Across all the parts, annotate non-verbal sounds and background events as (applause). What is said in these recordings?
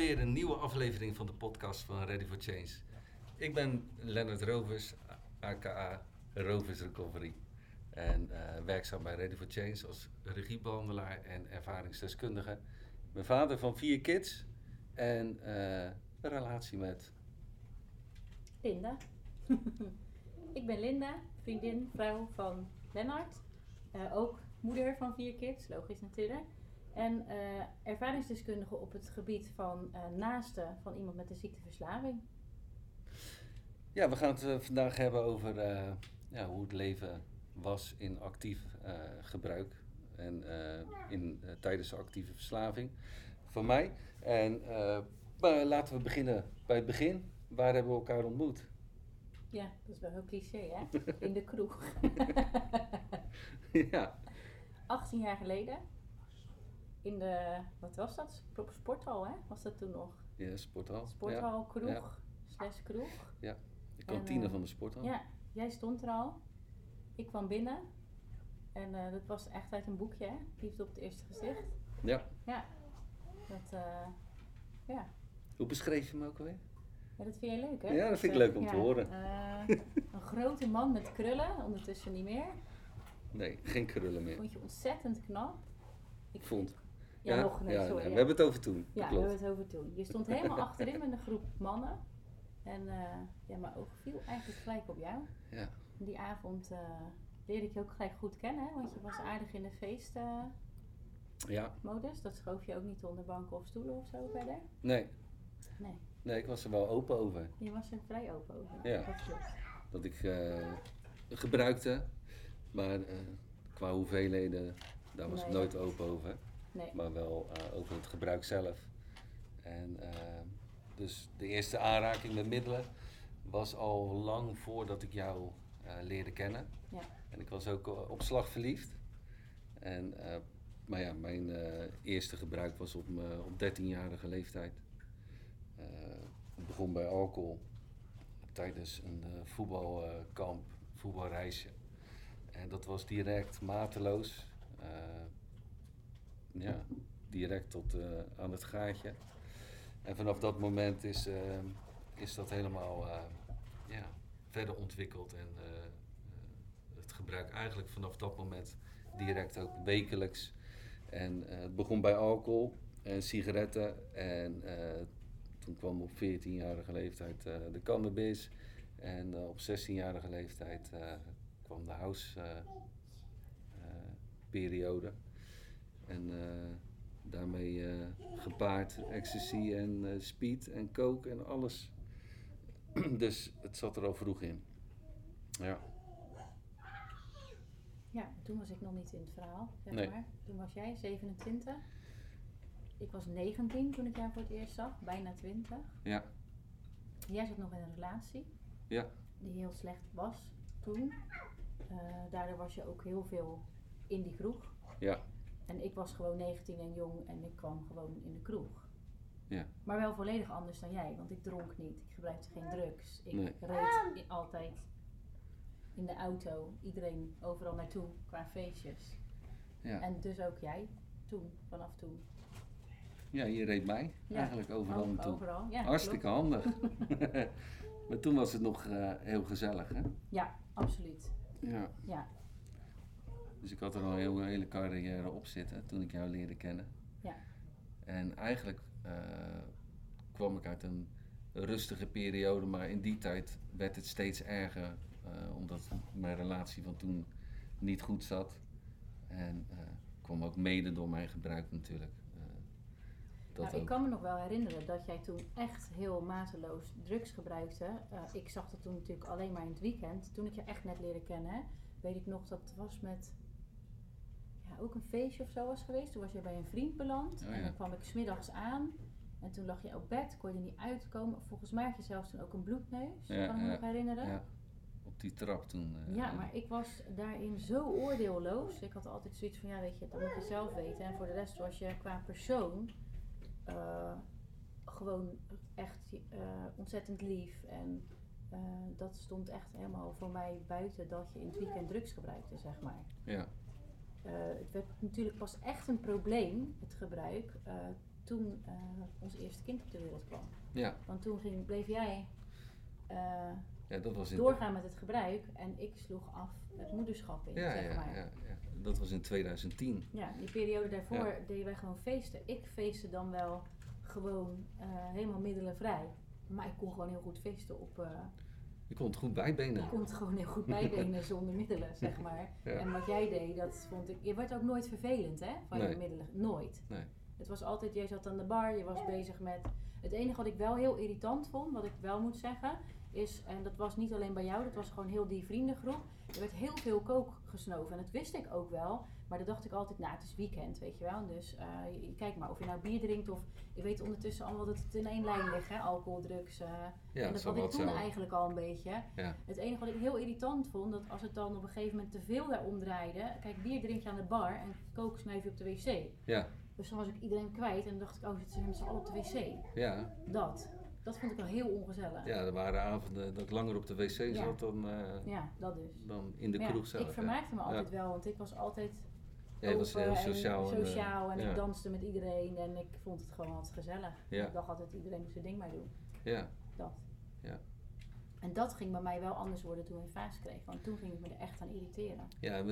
weer een nieuwe aflevering van de podcast van Ready for Change. Ik ben Leonard Rovers, aka Rovers Recovery. En eh, werkzaam bij Ready for Change als regiebehandelaar en ervaringsdeskundige. Ik ben vader van vier kids en eh, een relatie met Linda. (laughs) ik ben Linda, vriendin, vrouw van Lennart. Eh, ook moeder van vier kids, logisch natuurlijk. En eh, ervaringsdeskundige op het gebied van eh naasten van iemand met een ziekteverslaving. Ja, we gaan het eh, vandaag hebben over ja, hoe het leven was in actief gebruik en in, tijdens de actieve verslaving van mij. En maar laten we beginnen bij het begin. Waar hebben we elkaar ontmoet? Ja, dat is wel heel cliché hè, (laughs) in de kroeg. ja, (laughs) 18 jaar geleden. In de, wat was dat? Sporthal hè, was dat toen nog? ja sporthal. Sporthal, kroeg, ja. slash kroeg. Ja, de kantine En, eh, van de sporthal. Ja, jij stond er al. Ik kwam binnen. En eh, dat was echt uit een boekje, hè? Liefde op het eerste gezicht. Ja. Ja. Dat, eh, ja. Hoe beschreef je hem ook alweer? ja, dat vind jij leuk, hè? Ja, dat vind ik leuk om te horen. een grote man met krullen, ondertussen niet meer. Nee, geen krullen meer. Vond je ontzettend knap. Ik Vond. Ja, nog nee, ja, sorry. nee, ja. we hebben het over toen. Ja, klopt. hebben we het over toen. Je stond helemaal (laughs) achterin met een groep mannen. En eh, ja, mijn oog viel eigenlijk gelijk op jou. Ja. Die avond eh, leerde ik je ook gelijk goed kennen, hè? want je was aardig in de feestmodus. ja, dat schoof je ook niet onder banken of stoelen of zo verder. nee. Nee, Nee, ik was er wel open over. je was er vrij open over. Ja. Dat klopt. dat ik eh, gebruikte. Maar eh, qua hoeveelheden, daar was ik nooit open over. Nee, Maar wel eh, over het gebruik zelf. En eh, dus de eerste aanraking met middelen was al lang voordat ik jou eh, leerde kennen. ja. En ik was ook op slag verliefd. En, maar ja, mijn eerste gebruik was op, op 13-jarige leeftijd. Het begon bij alcohol tijdens een voetbalkamp, voetbalreisje. En dat was direct mateloos. Ja, direct tot eh, aan het gaatje. En vanaf dat moment is, eh, is dat helemaal eh, ja, verder ontwikkeld. En het gebruik eigenlijk vanaf dat moment direct ook wekelijks. En het begon bij alcohol en sigaretten. En toen kwam op 14-jarige leeftijd de cannabis. En op 16-jarige leeftijd kwam de house periode. En eh, daarmee eh, gepaard ecstasy en eh, speed en coke en alles. (clears throat) dus het zat er al vroeg in. Ja, ja, toen was ik nog niet in het verhaal, zeg Nee. maar. Toen was jij 27. Ik was 19 toen ik jou voor het eerst zag, bijna 20. ja, Jij zat nog in een relatie. ja, die heel slecht was toen. Eh, daardoor was je ook heel veel in die kroeg. ja, En ik was gewoon 19 en jong en ik kwam gewoon in de kroeg. ja. Maar wel volledig anders dan jij, want ik dronk niet, ik gebruikte geen drugs. Ik Nee. reed i- altijd in de auto, iedereen overal naartoe qua feestjes. ja. En dus ook jij, toen, vanaf toen. ja je reed mij Ja, eigenlijk overal Ook naartoe. Overal, ja. Hartstikke klopt. handig. (laughs) (laughs) maar toen was het nog eh, heel gezellig, hè? Ja, absoluut. Ja. Ja, Dus ik had er al een heel- hele carrière op zitten toen ik jou leerde kennen. ja. En eigenlijk eh, kwam ik uit een rustige periode, maar in die tijd werd het steeds erger, eh, omdat mijn relatie van toen niet goed zat. En eh, kwam ook mede door mijn gebruik natuurlijk. Nou, ik kan me nog wel herinneren dat jij toen echt heel mateloos drugs gebruikte. Ik zag dat toen natuurlijk alleen maar in het weekend. Toen ik je echt net leerde kennen, weet ik nog dat het was met ook een feestje of zo was geweest. Toen was je bij een vriend beland Oh, en dan kwam ik smiddags aan. En toen lag je op bed, kon je er niet uitkomen. Volgens mij had je zelfs toen ook een bloedneus, Ja, kan ik me nog herinneren. Ja, op die trap toen. eh, Ja, maar ik was daarin zo oordeelloos. Ik had altijd zoiets van, ja weet je, dat moet je zelf weten. En voor de rest was je qua persoon eh, gewoon echt eh, ontzettend lief. En dat stond echt helemaal voor mij buiten dat je in het weekend drugs gebruikte, zeg maar. Ja, Eh, het werd natuurlijk pas echt een probleem, het gebruik, eh, toen eh, ons eerste kind op de wereld kwam. Ja, Want toen ging, bleef jij eh, ja dat was doorgaan met het gebruik en ik sloeg af het moederschap in, Ja, zeg ja, maar. ja, ja. Dat was in 2010. Ja, die periode daarvoor deden wij gewoon feesten. Ik feestte dan wel gewoon eh, helemaal middelenvrij. Maar ik kon gewoon heel goed feesten op... Je kon het goed bijbenen. kon het gewoon heel goed bijbenen zonder middelen, zeg (laughs) maar. Ja. En wat jij deed, dat vond ik... Je werd ook nooit vervelend, hè? Van je middelen. Nooit. Nee. Het was altijd, jij zat aan de bar, je was bezig met... Het enige wat ik wel heel irritant vond, wat ik wel moet zeggen, is... En dat was niet alleen bij jou, dat was gewoon heel die vriendengroep. Er werd heel veel kook gesnoven. En dat wist ik ook wel. Maar dan dacht ik altijd, nou het is weekend, weet je wel. Dus eh, je- kijk maar, of je nou bier drinkt of... Je weet ondertussen allemaal dat het in één lijn ligt, hè. Alcohol, drugs. eh. Ja, en dat had ik toen zo. eigenlijk al een beetje. Ja. Het enige wat ik heel irritant vond, dat als het dan op een gegeven moment te veel daarom draaide. Kijk, bier drink je aan de bar en kook snuif je op de wc. Ja, Dus dan was ik iedereen kwijt en dan dacht ik, oh, zitten ze met z'n allen op de wc. ja, Dat. Dat vond ik wel heel ongezellig. ja, er waren avonden dat ik langer op de wc Ja. zat dan, eh, Ja, dat dus. dan in de Maar ja, kroeg zelf. ik vermaakte me altijd wel, want ik was altijd Ja, je was open heel sociaal. en, eh, sociaal en ja. ik danste met iedereen en ik vond het gewoon altijd gezellig. Ja. Ik dacht altijd, iedereen moet zijn ding maar doen. Ja, Dat. Ja. En dat ging bij mij wel anders worden toen ik een fase kreeg, want toen ging ik me er echt aan irriteren. ja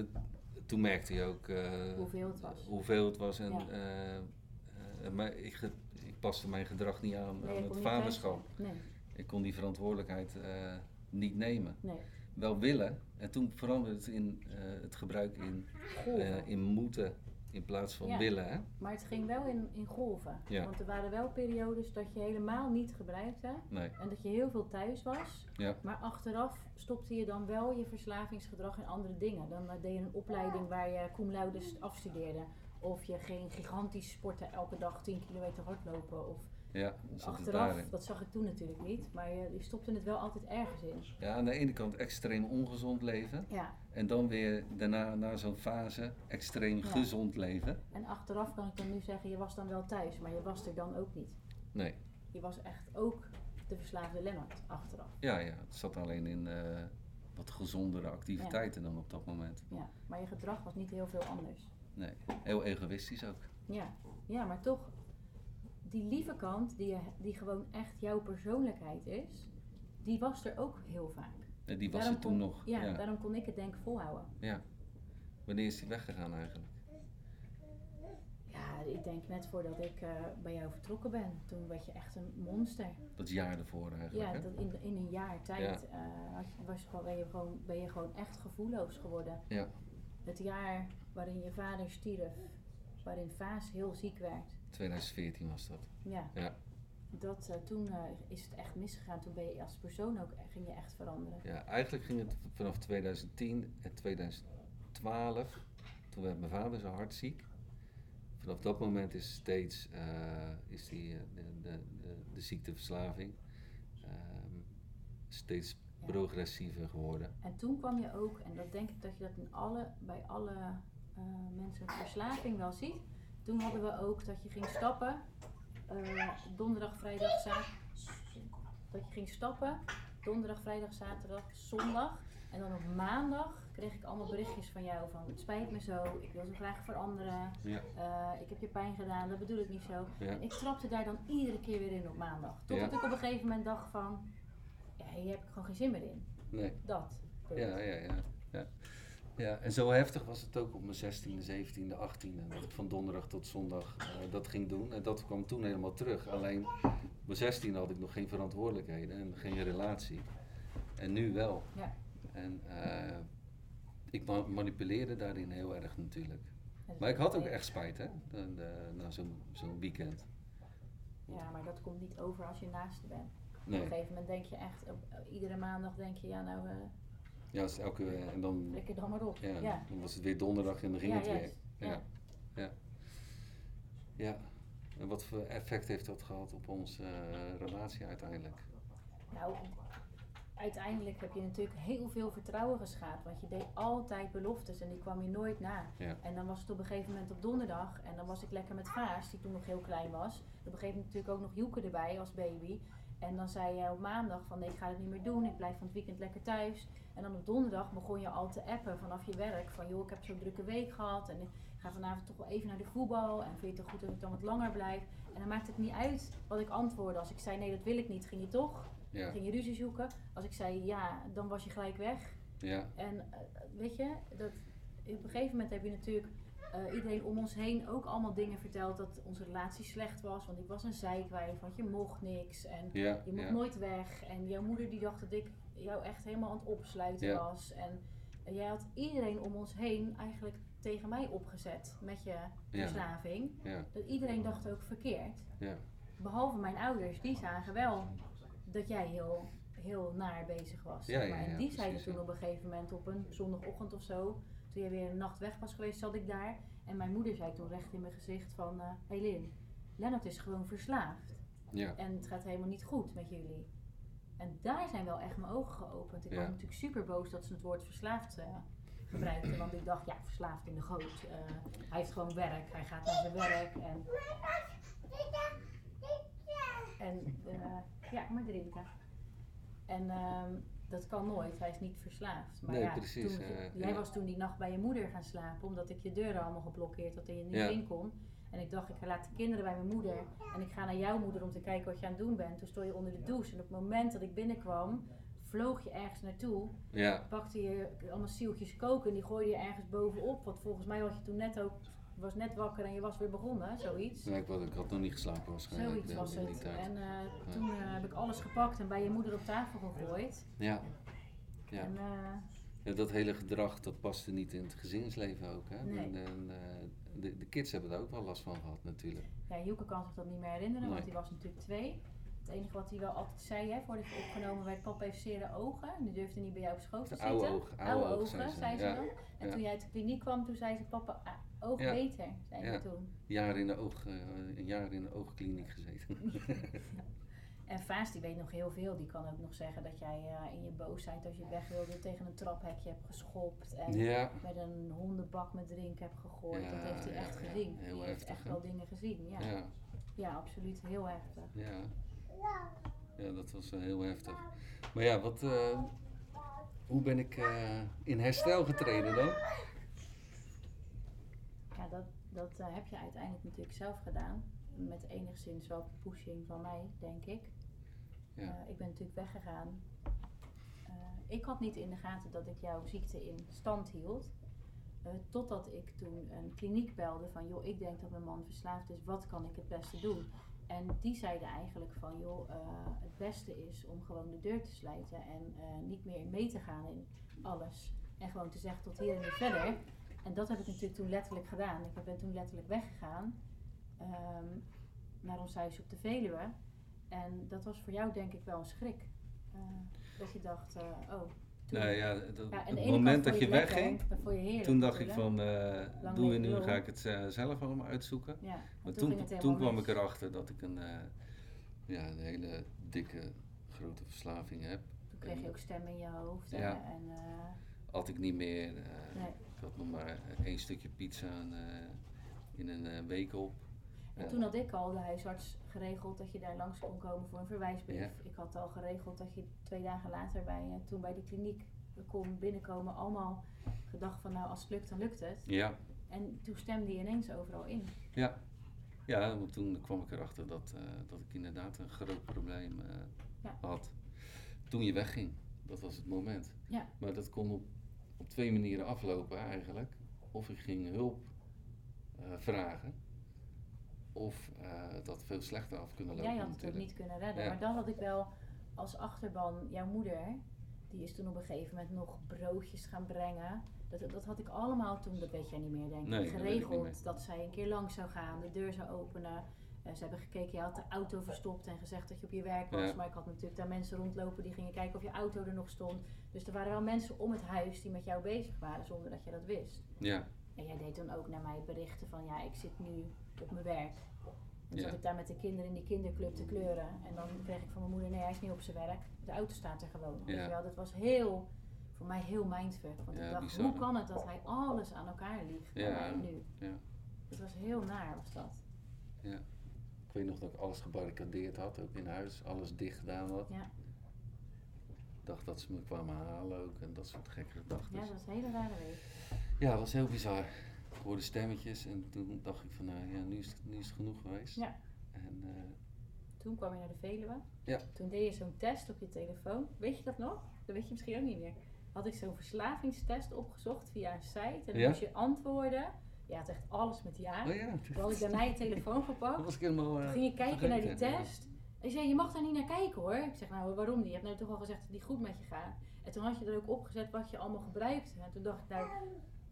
toen merkte je ook eh, Hoeveel het was. hoeveel het was. En, Ja. eh, eh, maar ik, ik paste mijn gedrag niet aan, Nee, het vaderschap. zijn. Ik kon die verantwoordelijkheid eh, niet nemen. Nee, nee. Wel willen. En toen veranderde het in eh, het gebruik in, eh, in moeten in plaats van Ja. willen. Hè? Maar het ging wel in, in golven. Ja. Want er waren wel periodes dat je helemaal niet gebruikte. Nee. En dat je heel veel thuis was. Ja. Maar achteraf stopte je dan wel je verslavingsgedrag in andere dingen. Dan eh, deed je een opleiding waar je cum laude afstudeerde. Of je ging gigantisch sporten elke dag 10 kilometer hardlopen. Of Ja, achteraf, dat zag ik toen natuurlijk niet. Maar je, je stopte het wel altijd ergens in. Ja, aan de ene kant extreem ongezond leven. Ja, En dan weer daarna, na zo'n fase, extreem Ja. gezond leven. en achteraf kan ik dan nu zeggen, je was dan wel thuis. Maar je was er dan ook niet. Nee. Je was echt ook de verslaafde Lennart achteraf. Ja, ja, het zat alleen in eh, wat gezondere activiteiten dan op dat moment. Ja, maar je gedrag was niet heel veel anders. Nee, heel egoïstisch ook. Ja, ja maar toch, die lieve kant, die, je, die gewoon echt jouw persoonlijkheid is, die was er ook heel vaak. Eh, Die was Daarom er toen kon- nog. Ja, Ja, daarom kon ik het denk ik volhouden. ja. Wanneer is die weggegaan eigenlijk? Ja, ik denk net voordat ik eh, bij jou vertrokken ben, toen werd je echt een monster. Dat jaar ervoor eigenlijk. Ja, dat in, in een jaar tijd eh, had je- was je gewoon, ben, je gewoon, ben je gewoon echt gevoelloos geworden. Ja. Het jaar waarin je vader stierf, waarin Vaas heel ziek werd. 2014 was dat. Ja. Ja. Dat, eh, toen eh, is het echt misgegaan. Toen ben je als persoon ook ging je echt veranderen. Ja, eigenlijk ging het vanaf 2010 en 2012. Toen werd mijn vader zo hard ziek. Vanaf dat moment is steeds eh, is die, eh, de, de, de, de ziekteverslaving ehm, steeds Ja. progressiever geworden. En toen kwam je ook, en dat denk ik dat je dat in alle, bij alle eh, mensen verslaving wel ziet. Toen hadden we ook dat je ging stappen. eh, donderdag, vrijdag, zaterdag. Dat je ging stappen. Donderdag, vrijdag, zaterdag, zondag. En dan op maandag kreeg ik allemaal berichtjes van jou van het spijt me zo, ik wil zo graag veranderen. Ja. Eh, ik heb je pijn gedaan, dat bedoel ik niet zo. Ja. En ik trapte daar dan iedere keer weer in op maandag. Totdat Ja. ik op een gegeven moment dacht van, ja, hier heb ik gewoon geen zin meer in. Nee. Dat. Ja, ja, ja, ja. En zo heftig was het ook op mijn 16e, 17e, 18e. Dat ik van donderdag tot zondag eh, dat ging doen. En dat kwam toen helemaal terug. Alleen op mijn 16e had ik nog geen verantwoordelijkheden en geen relatie. En nu wel. Ja. En eh, ik ma- manipuleerde daarin heel erg natuurlijk. Maar ik had ook echt spijt, hè, na zo'n weekend. Ja, maar dat komt niet over als je naast bent. Op een gegeven moment denk je echt, op, iedere maandag denk je, ja nou, eh ja, dus elke, en dan, flikker dan maar op. ja, ja. dan was het weer donderdag en dan ging Ja, het weer. Ja. Ja. Ja. En wat voor effect heeft dat gehad op onze eh, relatie uiteindelijk? Nou, uiteindelijk heb je natuurlijk heel veel vertrouwen geschaad. Want je deed altijd beloftes en die kwam je nooit na. Ja. En dan was het op een gegeven moment op donderdag. En dan was ik lekker met Vaas, die toen nog heel klein was. Op een gegeven moment natuurlijk ook nog Joeke erbij als baby. En dan zei je op maandag van nee, ik ga het niet meer doen. Ik blijf van het weekend lekker thuis. En dan op donderdag begon je al te appen vanaf je werk. Van joh, ik heb zo'n drukke week gehad. En ik ga vanavond toch wel even naar de voetbal. En vind je het goed dat ik dan wat langer blijf? En dan maakt het niet uit wat ik antwoordde. Als ik zei nee, dat wil ik niet, ging je toch. Ja. Dan ging je ruzie zoeken. Als ik zei ja, dan was je gelijk weg. Ja. En eh, weet je, dat, op een gegeven moment heb je natuurlijk eh, iedereen om ons heen ook allemaal dingen verteld dat onze relatie slecht was. Want ik was een zeikwijf, want je mocht niks en Ja. je mocht Ja. nooit weg. En jouw moeder die dacht dat ik jou echt helemaal aan het opsluiten Ja. was. En jij had iedereen om ons heen eigenlijk tegen mij opgezet met je verslaving. Dat iedereen dacht ook verkeerd. Ja. Behalve mijn ouders, die zagen wel dat jij heel, heel naar bezig was. Zeg maar. en die zeiden toen op een gegeven moment op een zondagochtend of zo, toen weer een nacht weg was geweest, zat ik daar. En mijn moeder zei toen recht in mijn gezicht van, eh hey Lin, Lennart is gewoon verslaafd. Ja. En het gaat helemaal niet goed met jullie. En daar zijn wel echt mijn ogen geopend. Ik Ja. was natuurlijk super boos dat ze het woord verslaafd eh, gebruikten. Want ik dacht, ja, verslaafd in de goot. Eh, hij heeft gewoon werk, hij gaat naar zijn werk. En, en eh, ja, maar drinken. En ehm, dat kan nooit, hij is niet verslaafd. Maar Nee, ja, precies, toen, jij ja. was toen die nacht bij je moeder gaan slapen, omdat ik je deuren allemaal geblokkeerd had en je niet Ja. in kon. En ik dacht, ik laat de kinderen bij mijn moeder. En ik ga naar jouw moeder om te kijken wat je aan het doen bent. Toen stond je onder de douche. En op het moment dat ik binnenkwam, vloog je ergens naartoe. Ja. Pakte je allemaal zieltjes koken en die gooide je ergens bovenop. Want volgens mij was je toen net ook, je was net wakker en je was weer begonnen, zoiets. Nee, ik, had, ik had nog niet geslapen waarschijnlijk. Zoiets was het. En eh, toen eh, heb ik alles gepakt en bij je moeder op tafel gegooid. Ja. Ja. En eh, ja, dat hele gedrag dat paste niet in het gezinsleven ook. Hè? Nee. En, en, de, de kids hebben daar ook wel last van gehad natuurlijk. ja, Hielke kan zich dat niet meer herinneren, Nee. want die was natuurlijk twee. Het enige wat hij wel altijd zei, hè, voordat je opgenomen werd, papa heeft zere ogen. En die durfde niet bij jou op schoot te zitten. oude ogen, oude ogen, zei ze. zei ze Ja, dan. En ja. toen jij uit de kliniek kwam, toen zei ze, papa, ah, oog Ja. beter, zei Ja. toen. Jaar in de oog, eh, een jaar in de oogkliniek gezeten. (laughs) En Vaas die weet nog heel veel. Die kan ook nog zeggen dat jij eh, in je boosheid als je weg wilde tegen een traphekje hebt geschopt. En ja. met een hondenbak met drinken hebt gegooid. Ja, dat heeft hij ja, echt gezien. Heel die heeft heftig, echt hè? wel dingen gezien. Ja. Ja. Ja. absoluut. Heel heftig. Ja. Ja, dat was wel heel heftig. Maar ja, wat, eh, hoe ben ik eh, in herstel getreden dan? Ja, dat, dat eh, heb je uiteindelijk natuurlijk zelf gedaan. Met enigszins wel pushing van mij, denk ik. Ja. Eh, ik ben natuurlijk weggegaan. Eh, ik had niet in de gaten dat ik jouw ziekte in stand hield. Eh, totdat ik toen een kliniek belde van, joh, ik denk dat mijn man verslaafd is, wat kan ik het beste doen? En die zeiden eigenlijk van, joh, eh, het beste is om gewoon de deur te sluiten en eh, niet meer mee te gaan in alles. En gewoon te zeggen tot hier en niet verder. En dat heb ik natuurlijk toen letterlijk gedaan. Ik ben toen letterlijk weggegaan ehm, naar ons huis op de Veluwe. En dat was voor jou denk ik wel een schrik. Eh, dat je dacht, oh. Toen, Nou ja, dat, Ja, het moment dat je lekker, wegging, je heerlijk toen dacht ik van, eh doe je nu, ga ik het eh, zelf allemaal uitzoeken. Ja, Maar toen, toen, kwam mis. ik erachter dat ik een, eh, ja, een hele dikke, grote verslaving heb. Toen kreeg je ook stemmen in je hoofd. Ja. En, At ik niet meer. nee. Ik had nog maar één stukje pizza en, in een week op. Ja. toen had ik al de huisarts geregeld dat je daar langs kon komen voor een verwijsbrief. Ja. Ik had al geregeld dat je twee dagen later bij, eh, toen bij de kliniek kon binnenkomen. Allemaal gedacht van nou als het lukt dan lukt het. Ja, En toen stemde je ineens overal in. ja. Ja, want toen kwam ik erachter dat, eh, dat ik inderdaad een groot probleem eh, Ja. had. Toen je wegging, dat was het moment. Ja. Maar dat kon op, op twee manieren aflopen eigenlijk. Of ik ging hulp vragen, of eh, dat veel slechter af kunnen lopen Jij had het niet kunnen redden. Ja. Maar dan had ik wel als achterban jouw moeder. Die is toen op een gegeven moment nog broodjes gaan brengen. Dat, dat had ik allemaal toen, dat weet jij niet meer denk ik, Nee, dat weet ik niet geregeld. dat zij een keer langs zou gaan, de deur zou openen. Eh, ze hebben gekeken, je had de auto verstopt en gezegd dat je op je werk was. Ja. Maar ik had natuurlijk daar mensen rondlopen die gingen kijken of je auto er nog stond. Dus er waren wel mensen om het huis die met jou bezig waren zonder dat je dat wist. Ja, En jij deed dan ook naar mij berichten van ja, ik zit nu op mijn werk. En Ja. zat ik daar met de kinderen in die kinderclub te kleuren. En dan kreeg ik van mijn moeder, nee hij is niet op zijn werk. De auto staat er gewoon. Ja. wel, dat was heel, voor mij heel mindfuck. Want Ja, ik dacht, bizar, hoe kan het dat hij alles aan elkaar liegt Ja. mij nu? ja. Het was heel naar was dat. Ik weet nog dat ik alles gebarricadeerd had, ook in huis. Alles dicht gedaan had. Ja. Ik dacht dat ze me kwamen halen ook en dat soort gekke gedachten. ja, dat was een hele rare week. Ja, dat was heel bizar. Ik hoorde stemmetjes en toen dacht ik van, nou ja, nu is het, nu is het genoeg geweest. Ja. En eh, Toen kwam je naar de Veluwe. Ja. Toen deed je zo'n test op je telefoon. Weet je dat nog? Dat weet je misschien ook niet meer. Had ik zo'n verslavingstest opgezocht via een site. En dan Ja? moest je antwoorden. Ja, het echt alles met ja. oh ja, Toen had ik daarna je telefoon (laughs) dat gepakt. was ik helemaal... eh, Toen ging je kijken naar die test. En je zei, je mag daar niet naar kijken hoor. Ik zeg, nou waarom niet? Je hebt nou toch al gezegd dat die goed met je gaat. En toen had je er ook opgezet wat je allemaal gebruikt. En toen dacht ik, nou,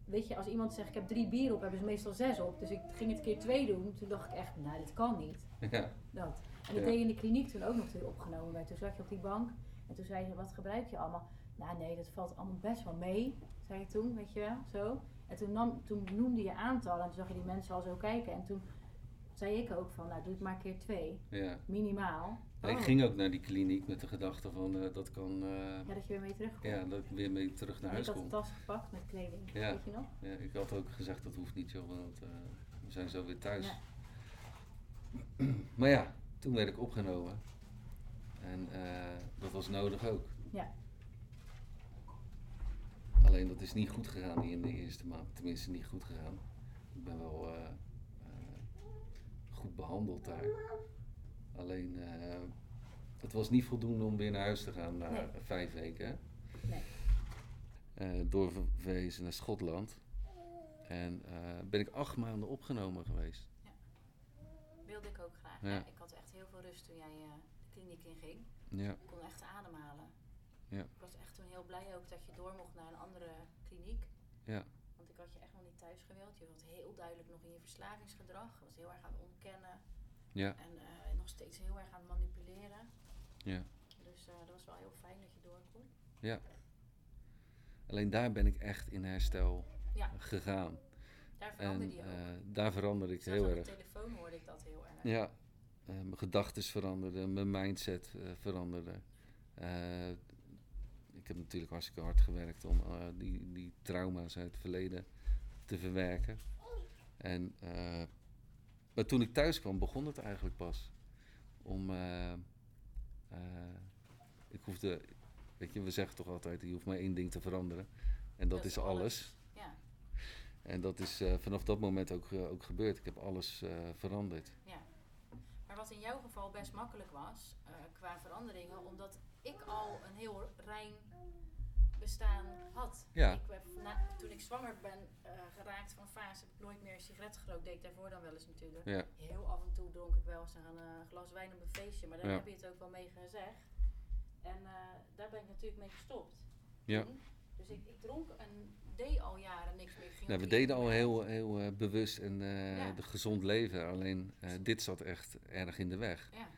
weet je, als iemand zegt ik heb drie bier op, hebben ze meestal zes op. Dus ik ging het keer twee doen. Toen dacht ik echt, nou dit kan niet. Ja, Dat. En dat Ja. deed je in de kliniek toen ook nog toen opgenomen werd. Toen zat je op die bank en toen zei je, wat gebruik je allemaal? Nou nee, dat valt allemaal best wel mee, zei je toen, weet je wel, zo. En toen, nam, toen noemde je aantallen en toen zag je die mensen al zo kijken. En toen zei ik ook van, nou doe het maar keer twee, ja. minimaal. Ik Oh. ging ook naar die kliniek met de gedachte van, eh, dat kan... eh, Ja, dat je weer mee terugkomt. ja, dat ik weer mee terug naar ik huis had de kom. tas gepakt met kleding, Ja. weet je nog? Ja, ik had ook gezegd dat hoeft niet joh, want eh, we zijn zo weer thuis. Ja. (clears throat) Maar ja, toen werd ik opgenomen. En dat was nodig ook. Ja. Alleen dat is niet goed gegaan in de eerste maand. Tenminste niet goed gegaan. Ik ben wel goed behandeld daar. Alleen eh, het was niet voldoende om weer naar huis te gaan na Nee. vijf weken. Nee. Eh, doorverwezen naar Schotland. En eh, ben ik acht maanden opgenomen geweest. Wilde ik ook graag. Ja. Ja, ik had echt heel veel rust toen jij de kliniek inging. Ja, Ik kon echt ademhalen. Ja. Ik was echt toen heel blij ook dat je door mocht naar een andere kliniek. Ja. Want ik had je echt nog niet thuis gewild. Je was heel duidelijk nog in je verslavingsgedrag. Je was heel erg aan het ontkennen. Ja. En eh, nog steeds heel erg aan het manipuleren. Ja. Dus eh, dat was wel heel fijn dat je door kon. alleen daar ben ik echt in herstel Ja. gegaan. Daar veranderde En je ook. eh, daar veranderde ik Zelfs heel erg. de telefoon hoorde ik dat heel erg. Ja, mijn gedachten veranderden, mijn mindset veranderde. Ik heb natuurlijk hartstikke hard gewerkt om die, die trauma's uit het verleden te verwerken. En, maar toen ik thuis kwam, begon het eigenlijk pas. Om, eh, eh, ik hoefde, weet je, we zeggen toch altijd, je hoeft maar één ding te veranderen. En dat, is alles. Ja, En dat is eh, vanaf dat moment ook, ook gebeurd. Ik heb alles veranderd. ja. Maar wat in jouw geval best makkelijk was qua veranderingen, omdat ik al een heel rein bestaan had. Ja. Ik heb na- toen ik zwanger ben eh, geraakt van fase, heb ik nooit meer een sigaret gerookt. Deed ik daarvoor dan wel eens natuurlijk. Ja, Heel af en toe dronk ik wel eens een eh, glas wijn op een feestje, maar daar Ja. heb je het ook wel mee gezegd. En eh, daar ben ik natuurlijk mee gestopt. Ja. toen. Dus ik, ik dronk en deed al jaren niks meer. Ging Nou, we deden al heel, heel bewust en de gezond leven. Alleen dit zat echt erg in de weg. Ja.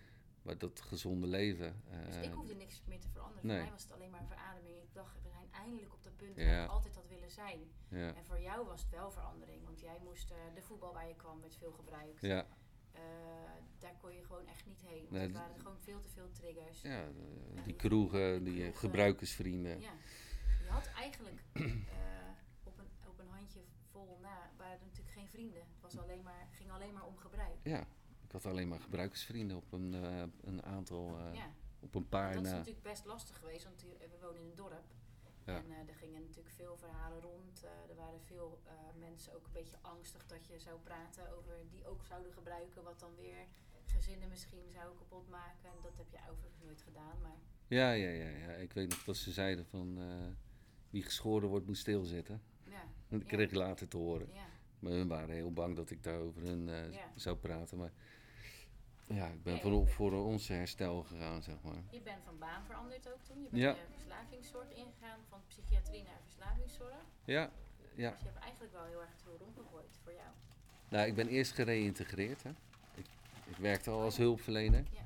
Maar dat gezonde leven. Dus ik hoefde niks meer te veranderen. nee. Voor mij was het alleen maar verademing. Ik dacht, eindelijk op dat punt Ja. waar ik altijd had willen zijn. ja, En voor jou was het wel verandering. Want jij moest, eh, de voetbal waar je kwam werd veel gebruikt. ja, Eh, daar kon je gewoon echt niet heen. Want Nee, er waren gewoon veel te veel triggers. ja, eh, die kroegen, die gebruikersvrienden. Ja. Je had eigenlijk (clears throat) op, een, op een handje vol na, waren er natuurlijk geen vrienden. Het was alleen maar, ging alleen maar om gebruik. Ja, ik had alleen maar gebruikersvrienden op een, een aantal, op een En paar dat is na. natuurlijk best lastig geweest, want we wonen in een dorp. Ja. En eh, er gingen natuurlijk veel verhalen rond. Eh, er waren veel eh, mensen ook een beetje angstig dat je zou praten over die ook zouden gebruiken, wat dan weer gezinnen misschien zou kapot maken. En dat heb je overigens nooit gedaan. Maar Ja, ja, ja, ja. Ik weet nog dat ze zeiden van wie geschoren wordt moet stilzitten. ja, Dat kreeg ik later te horen. ja, Maar hun waren heel bang dat ik daar over hun zou praten. Maar ja, ik ben Nee, voor, voor ons herstel gegaan, zeg maar. je bent van baan veranderd ook toen. Je bent Ja. de verslavingszorg ingegaan, van psychiatrie naar verslavingszorg. Ja, ja. Dus je hebt eigenlijk wel heel erg het roer omgegooid voor jou. Nou, ik ben eerst gereïntegreerd. Hè. Ik, ik werkte al als hulpverlener. Ja.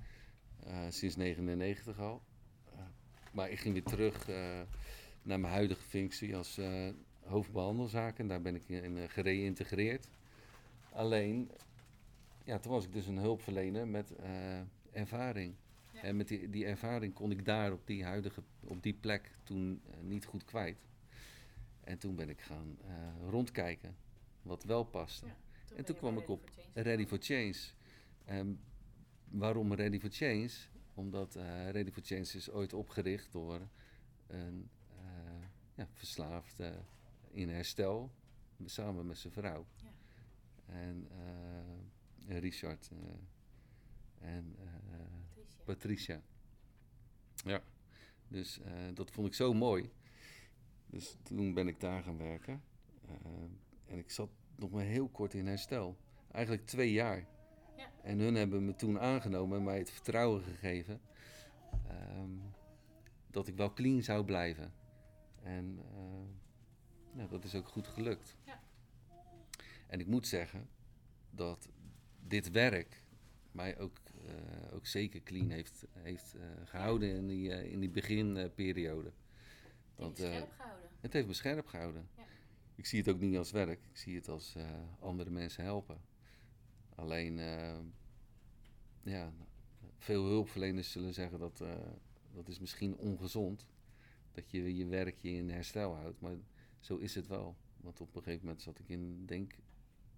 eh, sinds 99 al. Eh, maar ik ging weer terug eh, naar mijn huidige functie als eh hoofdbehandelzaken. Daar ben ik in gereïntegreerd. Alleen, ja, toen was ik dus een hulpverlener met eh, ervaring. Ja. En met die, die ervaring kon ik daar op die huidige, op die plek toen eh, niet goed kwijt. En toen ben ik gaan eh, rondkijken wat wel paste. Ja, En toen kwam ik op Ready for Change waarom Ready for Change? Omdat Ready for Change is ooit opgericht door een uh, ja, verslaafde in herstel, samen met zijn vrouw. Ja. En Richard en Patricia. Patricia. Ja, dus dat vond ik zo mooi. Dus toen ben ik daar gaan werken. en ik zat nog maar heel kort in herstel. Eigenlijk twee jaar. Ja. En hun hebben me toen aangenomen en mij het vertrouwen gegeven ehm, dat ik wel clean zou blijven. En uh, ja, dat is ook goed gelukt. Ja. En ik moet zeggen dat dit werk mij ook, uh, ook zeker clean heeft, heeft uh, gehouden in die, in die beginperiode. Want, het heeft me scherp gehouden. Het heeft me scherp gehouden. Ja. Ik zie het ook niet als werk, ik zie het als andere mensen helpen. Alleen, ja, veel hulpverleners zullen zeggen dat dat is misschien ongezond. Dat je je werkje in herstel houdt. Maar zo is het wel. Want op een gegeven moment zat ik in, denk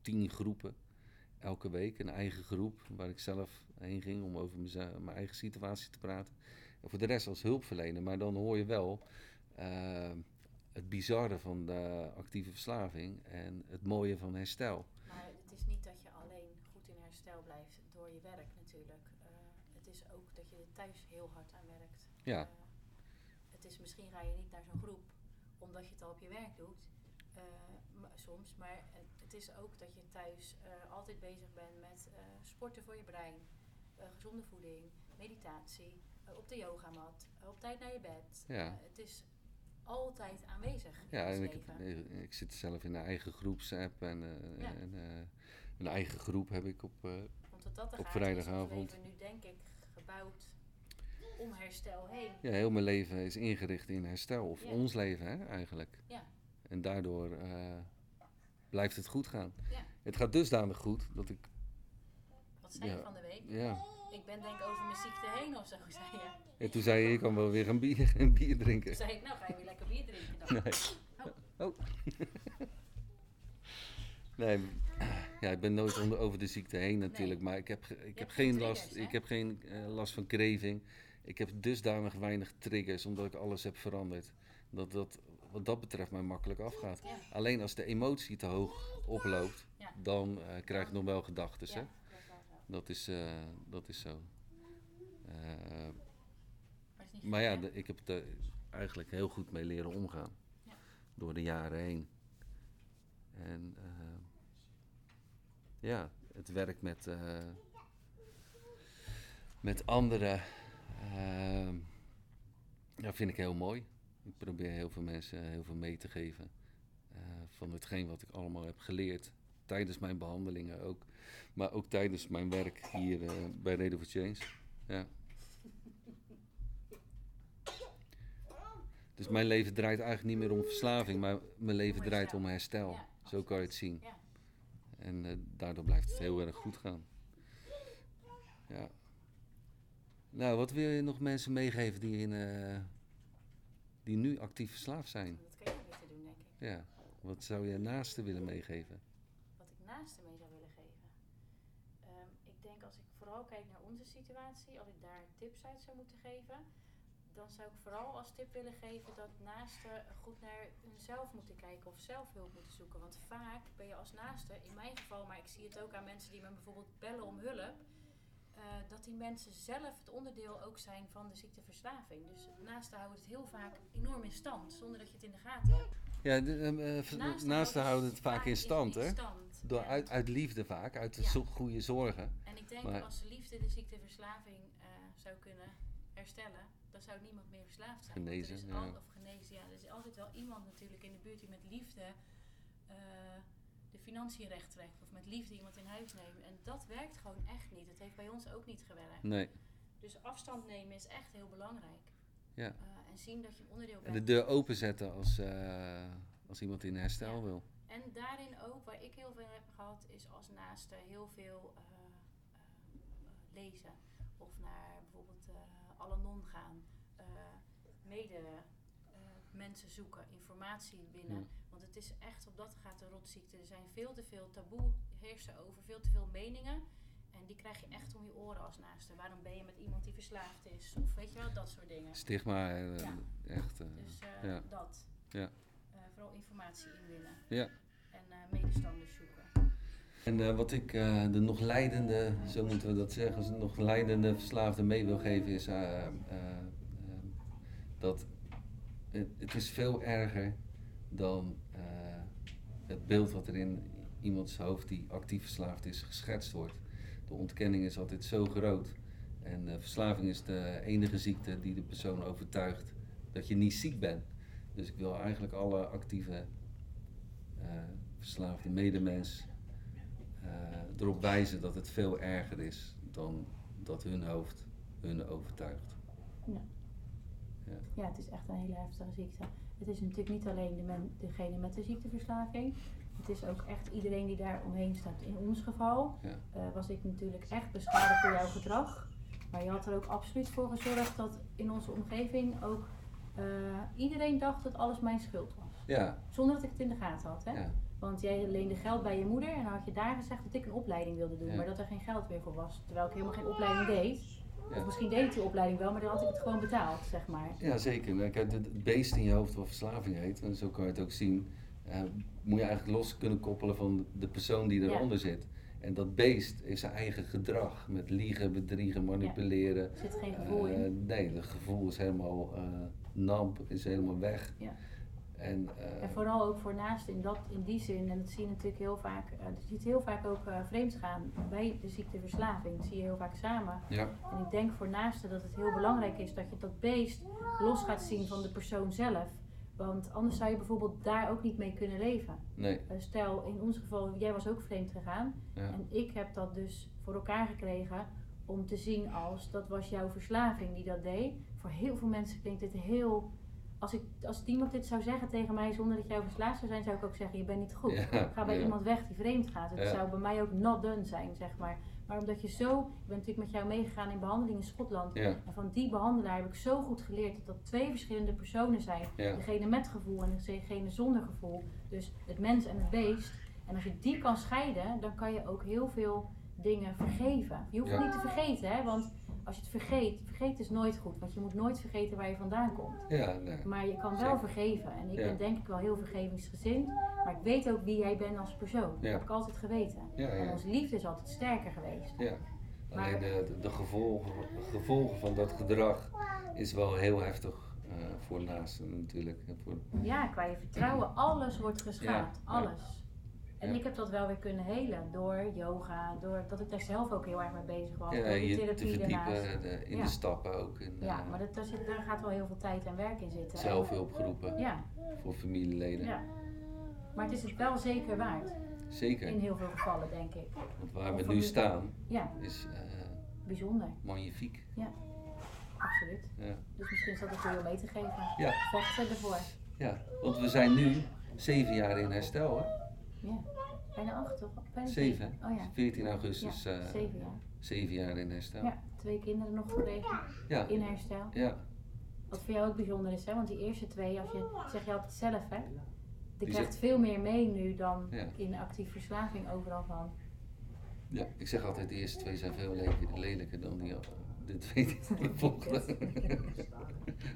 tien groepen. Elke week een eigen groep waar ik zelf heen ging om over mijn eigen situatie te praten. En voor de rest als hulpverlener. Maar dan hoor je wel uh, het bizarre van de actieve verslaving en het mooie van herstel. Maar het is niet dat je alleen goed in herstel blijft door je werk natuurlijk. Uh, het is ook dat je er thuis heel hard aan werkt. Ja. Uh, het is misschien ga je niet naar zo'n groep omdat je het al op je werk doet. Uh, soms, maar het is ook dat je thuis altijd bezig bent met sporten voor je brein, gezonde voeding, meditatie, op de yogamat, op tijd naar je bed. Ja. het is altijd aanwezig. Ja, en ik, ik zit zelf in een eigen groepsapp en, Ja. en een eigen groep heb ik op, Want dat op gaat, vrijdagavond. is nu denk ik gebouwd om herstel heen. Ja, heel mijn leven is ingericht in herstel, of Ja. ons leven hè, eigenlijk. Ja. En daardoor eh, blijft het goed gaan. Ja. Het gaat dusdanig goed dat ik, Wat zei je van de week? ja. Ik ben denk ik over mijn ziekte heen of zo, (laughs) zei je. En toen zei je, ik kan wel weer een bier, (laughs) een bier Toen drinken. zei ik, nou ga je weer lekker bier drinken dan. Nee. Oh. (laughs) nee, ja, ik ben nooit onder, over de ziekte heen natuurlijk, maar ik heb, ik heb geen last, hè? ik heb geen last van kreving. Ik heb dusdanig weinig triggers, omdat ik alles heb veranderd. Dat dat wat dat betreft mij makkelijk afgaat. Ja. Alleen als de emotie te hoog oploopt, Ja. dan eh, krijg ik nog wel gedachten. Ja, dat is. Dat, eh, dat is zo. Eh, Maar, is ja, de- ik heb er eigenlijk heel goed mee leren omgaan. Ja. Door de jaren heen. En ja, het werk met, met anderen eh, ja, vind ik heel mooi. Ik probeer heel veel mensen heel veel mee te geven. eh, van hetgeen wat ik allemaal heb geleerd. Tijdens mijn behandelingen ook. Maar ook tijdens mijn werk hier eh, bij Radio for Change. Ja. Dus mijn leven draait eigenlijk niet meer om verslaving, maar mijn leven draait om herstel. Zo kan je het zien. Ja. En eh, daardoor blijft het heel erg goed gaan. Ja. Nou, wat wil je nog mensen meegeven die, in, eh, die nu actief verslaafd zijn? Dat kan je beter doen, denk ik. Ja. Wat zou je naasten willen meegeven? Wat ik naast mee zou willen geven. Ehm, ik denk als ik vooral kijk naar onze situatie, als ik daar tips uit zou moeten geven, dan zou ik vooral als tip willen geven dat naasten goed naar hunzelf moeten kijken of zelf hulp moeten zoeken. Want vaak ben je als naaste, in mijn geval, maar ik zie het ook aan mensen die me bijvoorbeeld bellen om hulp, dat die mensen zelf het onderdeel ook zijn van de ziekteverslaving. Dus naasten houden het heel vaak enorm in stand, zonder dat je het in de gaten hebt. Ja, de, eh, eh, Naasten naasten houden het vaak in stand, hè? Door, En- uit, uit liefde vaak, uit de Ja. zo- goede zorgen. En ik denk Maar- als liefde de ziekteverslaving eh, zou kunnen herstellen, dan zou niemand meer verslaafd zijn. Genezen, er is ja. al, of genezen, ja. Er is altijd wel iemand natuurlijk in de buurt die met liefde de financiën recht trekt. Of met liefde iemand in huis neemt. En dat werkt gewoon echt niet. Het heeft bij ons ook niet gewerkt. Nee. Dus afstand nemen is echt heel belangrijk. Ja. Eh, en zien dat je een onderdeel En bent. de deur openzetten als, eh, als iemand in herstel Ja. wil. En daarin ook, waar ik heel veel heb gehad, is als naaste heel veel eh, lezen. Of naar bijvoorbeeld Al-Anon gaan. mede mensen zoeken, informatie winnen. Ja. Want het is echt, op dat gaat de rotziekte. Er zijn veel te veel taboe heersen over, veel te veel meningen. En die krijg je echt om je oren als naaste. Waarom ben je met iemand die verslaafd is? Of weet je wel, dat soort dingen. Stigma, eh, Ja. echt. eh, Dus eh, ja. dat. Ja. Vooral informatie inwinnen. Ja. En medestanders zoeken. En wat ik de nog leidende, zo moeten we dat zeggen, de nog leidende verslaafde mee wil geven is dat het, het is veel erger dan eh, het beeld wat er in iemands hoofd die actief verslaafd is geschetst wordt. De ontkenning is altijd zo groot. En eh, verslaving is de enige ziekte die de persoon overtuigt dat je niet ziek bent. Dus ik wil eigenlijk alle actieve eh, verslaafde medemens erop wijzen dat het veel erger is dan dat hun hoofd hun overtuigt. Ja, het is echt een hele heftige ziekte. Het is natuurlijk niet alleen de men, degene met de ziekteverslaving. Het is ook echt iedereen die daar omheen staat. In ons geval Ja. eh, was ik natuurlijk echt beschadigd door jouw gedrag. Maar je had er ook absoluut voor gezorgd dat in onze omgeving ook eh, iedereen dacht dat alles mijn schuld was. Ja, Zonder dat ik het in de gaten had. Hè? ja, Want jij leende geld bij je moeder en dan had je daar gezegd dat ik een opleiding wilde doen, Ja. maar dat er geen geld meer voor was. Terwijl ik helemaal geen opleiding deed. Ja. Of misschien deed ik die opleiding wel, maar dan had ik het gewoon betaald, zeg maar. ja zeker. Nou, kijk, het beest in je hoofd wat verslaving heet, en zo kan je het ook zien, eh, moet je eigenlijk los kunnen koppelen van de persoon die Ja. eronder zit. En dat beest heeft zijn eigen gedrag met liegen, bedriegen, manipuleren. Er zit geen gevoel Eh, in. nee, het gevoel is helemaal uh, namp, is helemaal weg. Ja. En, eh, En vooral ook voor naast in, dat, in die zin, en dat zie je natuurlijk heel vaak, eh je ziet heel vaak ook eh vreemd gaan bij de ziekteverslaving. Dat zie je heel vaak samen. ja, En ik denk voor naasten dat het heel belangrijk is dat je dat beest los gaat zien van de persoon zelf. Want anders zou je bijvoorbeeld daar ook niet mee kunnen leven. nee, Eh, stel, in ons geval, jij was ook vreemd gegaan. ja, En ik heb dat dus voor elkaar gekregen om te zien als dat was jouw verslaving die dat deed. Voor heel veel mensen klinkt dit heel. Als, ik, als iemand dit zou zeggen tegen mij zonder dat jij verslaafd zou zijn, zou ik ook zeggen: Je bent niet goed. Ja, Ga bij ja. iemand weg die vreemd gaat. Het Ja. zou bij mij ook not done zijn, zeg maar. Maar omdat je zo. Ik ben natuurlijk met jou meegegaan in behandeling in Schotland. En van die behandelaar heb ik zo goed geleerd dat dat twee verschillende personen zijn. Degene met gevoel en degene zonder gevoel. Dus het mens en het beest. En als je die kan scheiden, dan kan je ook heel veel dingen vergeven. Je hoeft het niet te vergeten, hè? want als je het vergeet, vergeten is nooit goed. Want je moet nooit vergeten waar je vandaan komt. ja, nee. Maar je kan wel Zeker. vergeven. En ik Ja. ben denk ik wel heel vergevingsgezind. Maar ik weet ook wie jij bent als persoon. Dat heb ik altijd geweten. Ja, En onze liefde is altijd sterker geweest. Ja, Maar- alleen de, de, de gevolgen, gevolgen van dat gedrag is wel heel heftig eh, voor naasten natuurlijk. Voor, Ja, qua je vertrouwen, alles wordt geschaad. Alles. En Ja. ik heb dat wel weer kunnen helen door yoga, doordat ik daar zelf ook heel erg mee bezig was. ja, door die te therapie verdiepen de- in Ja. de stappen ook. In, Ja, eh, maar dat, daar, zit, daar gaat wel heel veel tijd en werk in zitten. zelfhulpgroepen Ja, voor familieleden. ja. Maar het is het wel zeker waard. Zeker, In heel veel gevallen, denk ik. want waar Of we nu staan is eh, bijzonder. magnifiek. Absoluut. Ja. Dus misschien is dat ook om mee te geven. Ja. Vechten ervoor. ja, want we zijn nu zeven jaar in herstel hè? Ja. Bijna acht, toch? Bijna Zeven. Oh ja. 14 augustus, Ja, eh, zeven jaar. zeven jaar in herstel. Ja, twee kinderen nog gekregen. Ja. In herstel. Ja, Wat voor jou ook bijzonder is, hè? Want die eerste twee, als je zeg je altijd zelf, hè? Die Die krijgt veel meer mee nu dan Ja. in actief verslaving overal van. Ja, ik zeg altijd, de eerste twee zijn veel le- lelijker dan die, de twee die de (laughs) volgende. (laughs)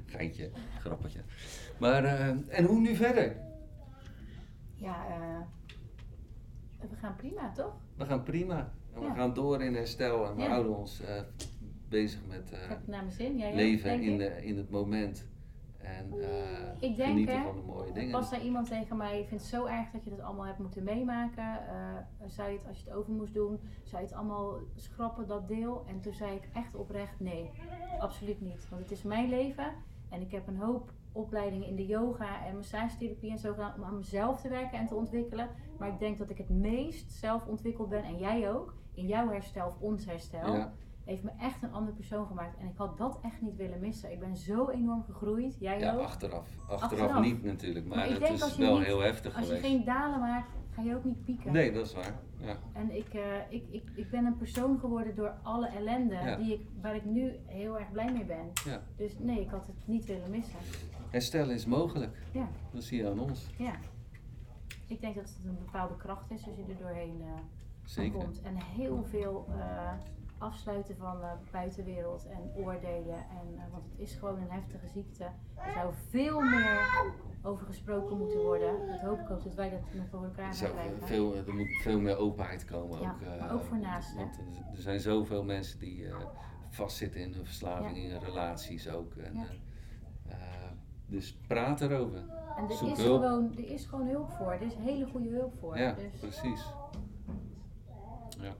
Geintje, grappetje. Maar, eh, en hoe nu verder? Ja, eh, gaan prima, toch? We gaan prima. En we gaan door in herstel en we Ja. houden ons eh, bezig met Ik heb het naar mijn zin. Jij ook, leven in, de, in het moment. En eh, Ik denk, genieten hè, van de mooie dingen. pas zei iemand tegen mij, ik vind het zo erg dat je dat allemaal hebt moeten meemaken. Zou je het, als je het over moest doen, zou je het allemaal schrappen, dat deel? En toen zei ik echt oprecht, nee, absoluut niet. Want het is mijn leven en ik heb een hoop opleidingen in de yoga en massagetherapie en zo gedaan om aan mezelf te werken en te ontwikkelen. Maar ik denk dat ik het meest zelf ontwikkeld ben en jij ook, in jouw herstel of ons herstel. Ja, Heeft me echt een andere persoon gemaakt en ik had dat echt niet willen missen. Ik ben zo enorm gegroeid, jij ja, ook. achteraf. achteraf. Achteraf. niet natuurlijk, maar, Maar ik het denk is als je wel niet- heel heftig Als je geweest. geen dalen maakt, ga je ook niet pieken. Nee, dat is waar. Ja. En ik, eh, ik, ik, ik ben een persoon geworden door alle ellende Ja. die ik, waar ik nu heel erg blij mee ben. Ja. Dus nee, ik had het niet willen missen. Herstel is mogelijk. Ja, Dat zie je aan ons. ja. Ik denk dat het een bepaalde kracht is als je er doorheen eh, Zeker. komt. En heel veel eh, afsluiten van de buitenwereld en oordelen. En, want het is gewoon een heftige ziekte. Er zou veel meer over gesproken moeten worden. Dat hoop ik ook dat wij dat voor elkaar gaan zou krijgen. veel, er moet veel meer openheid komen. Ja, ook, eh, maar ook voor naasten. Want er- zijn zoveel mensen die eh, vastzitten in hun verslaving, Ja. in relaties ook. En, Ja. eh, eh, dus praat erover. En er Zoek is, hulp. gewoon, er is gewoon hulp voor. Er is hele goede hulp voor. Ja, Dus, precies. Ja.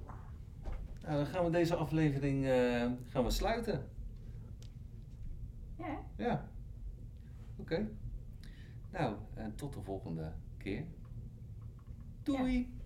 Nou, dan gaan we deze aflevering eh, gaan we sluiten. ja, Ja. Oké. Nou, en tot de volgende keer. Doei!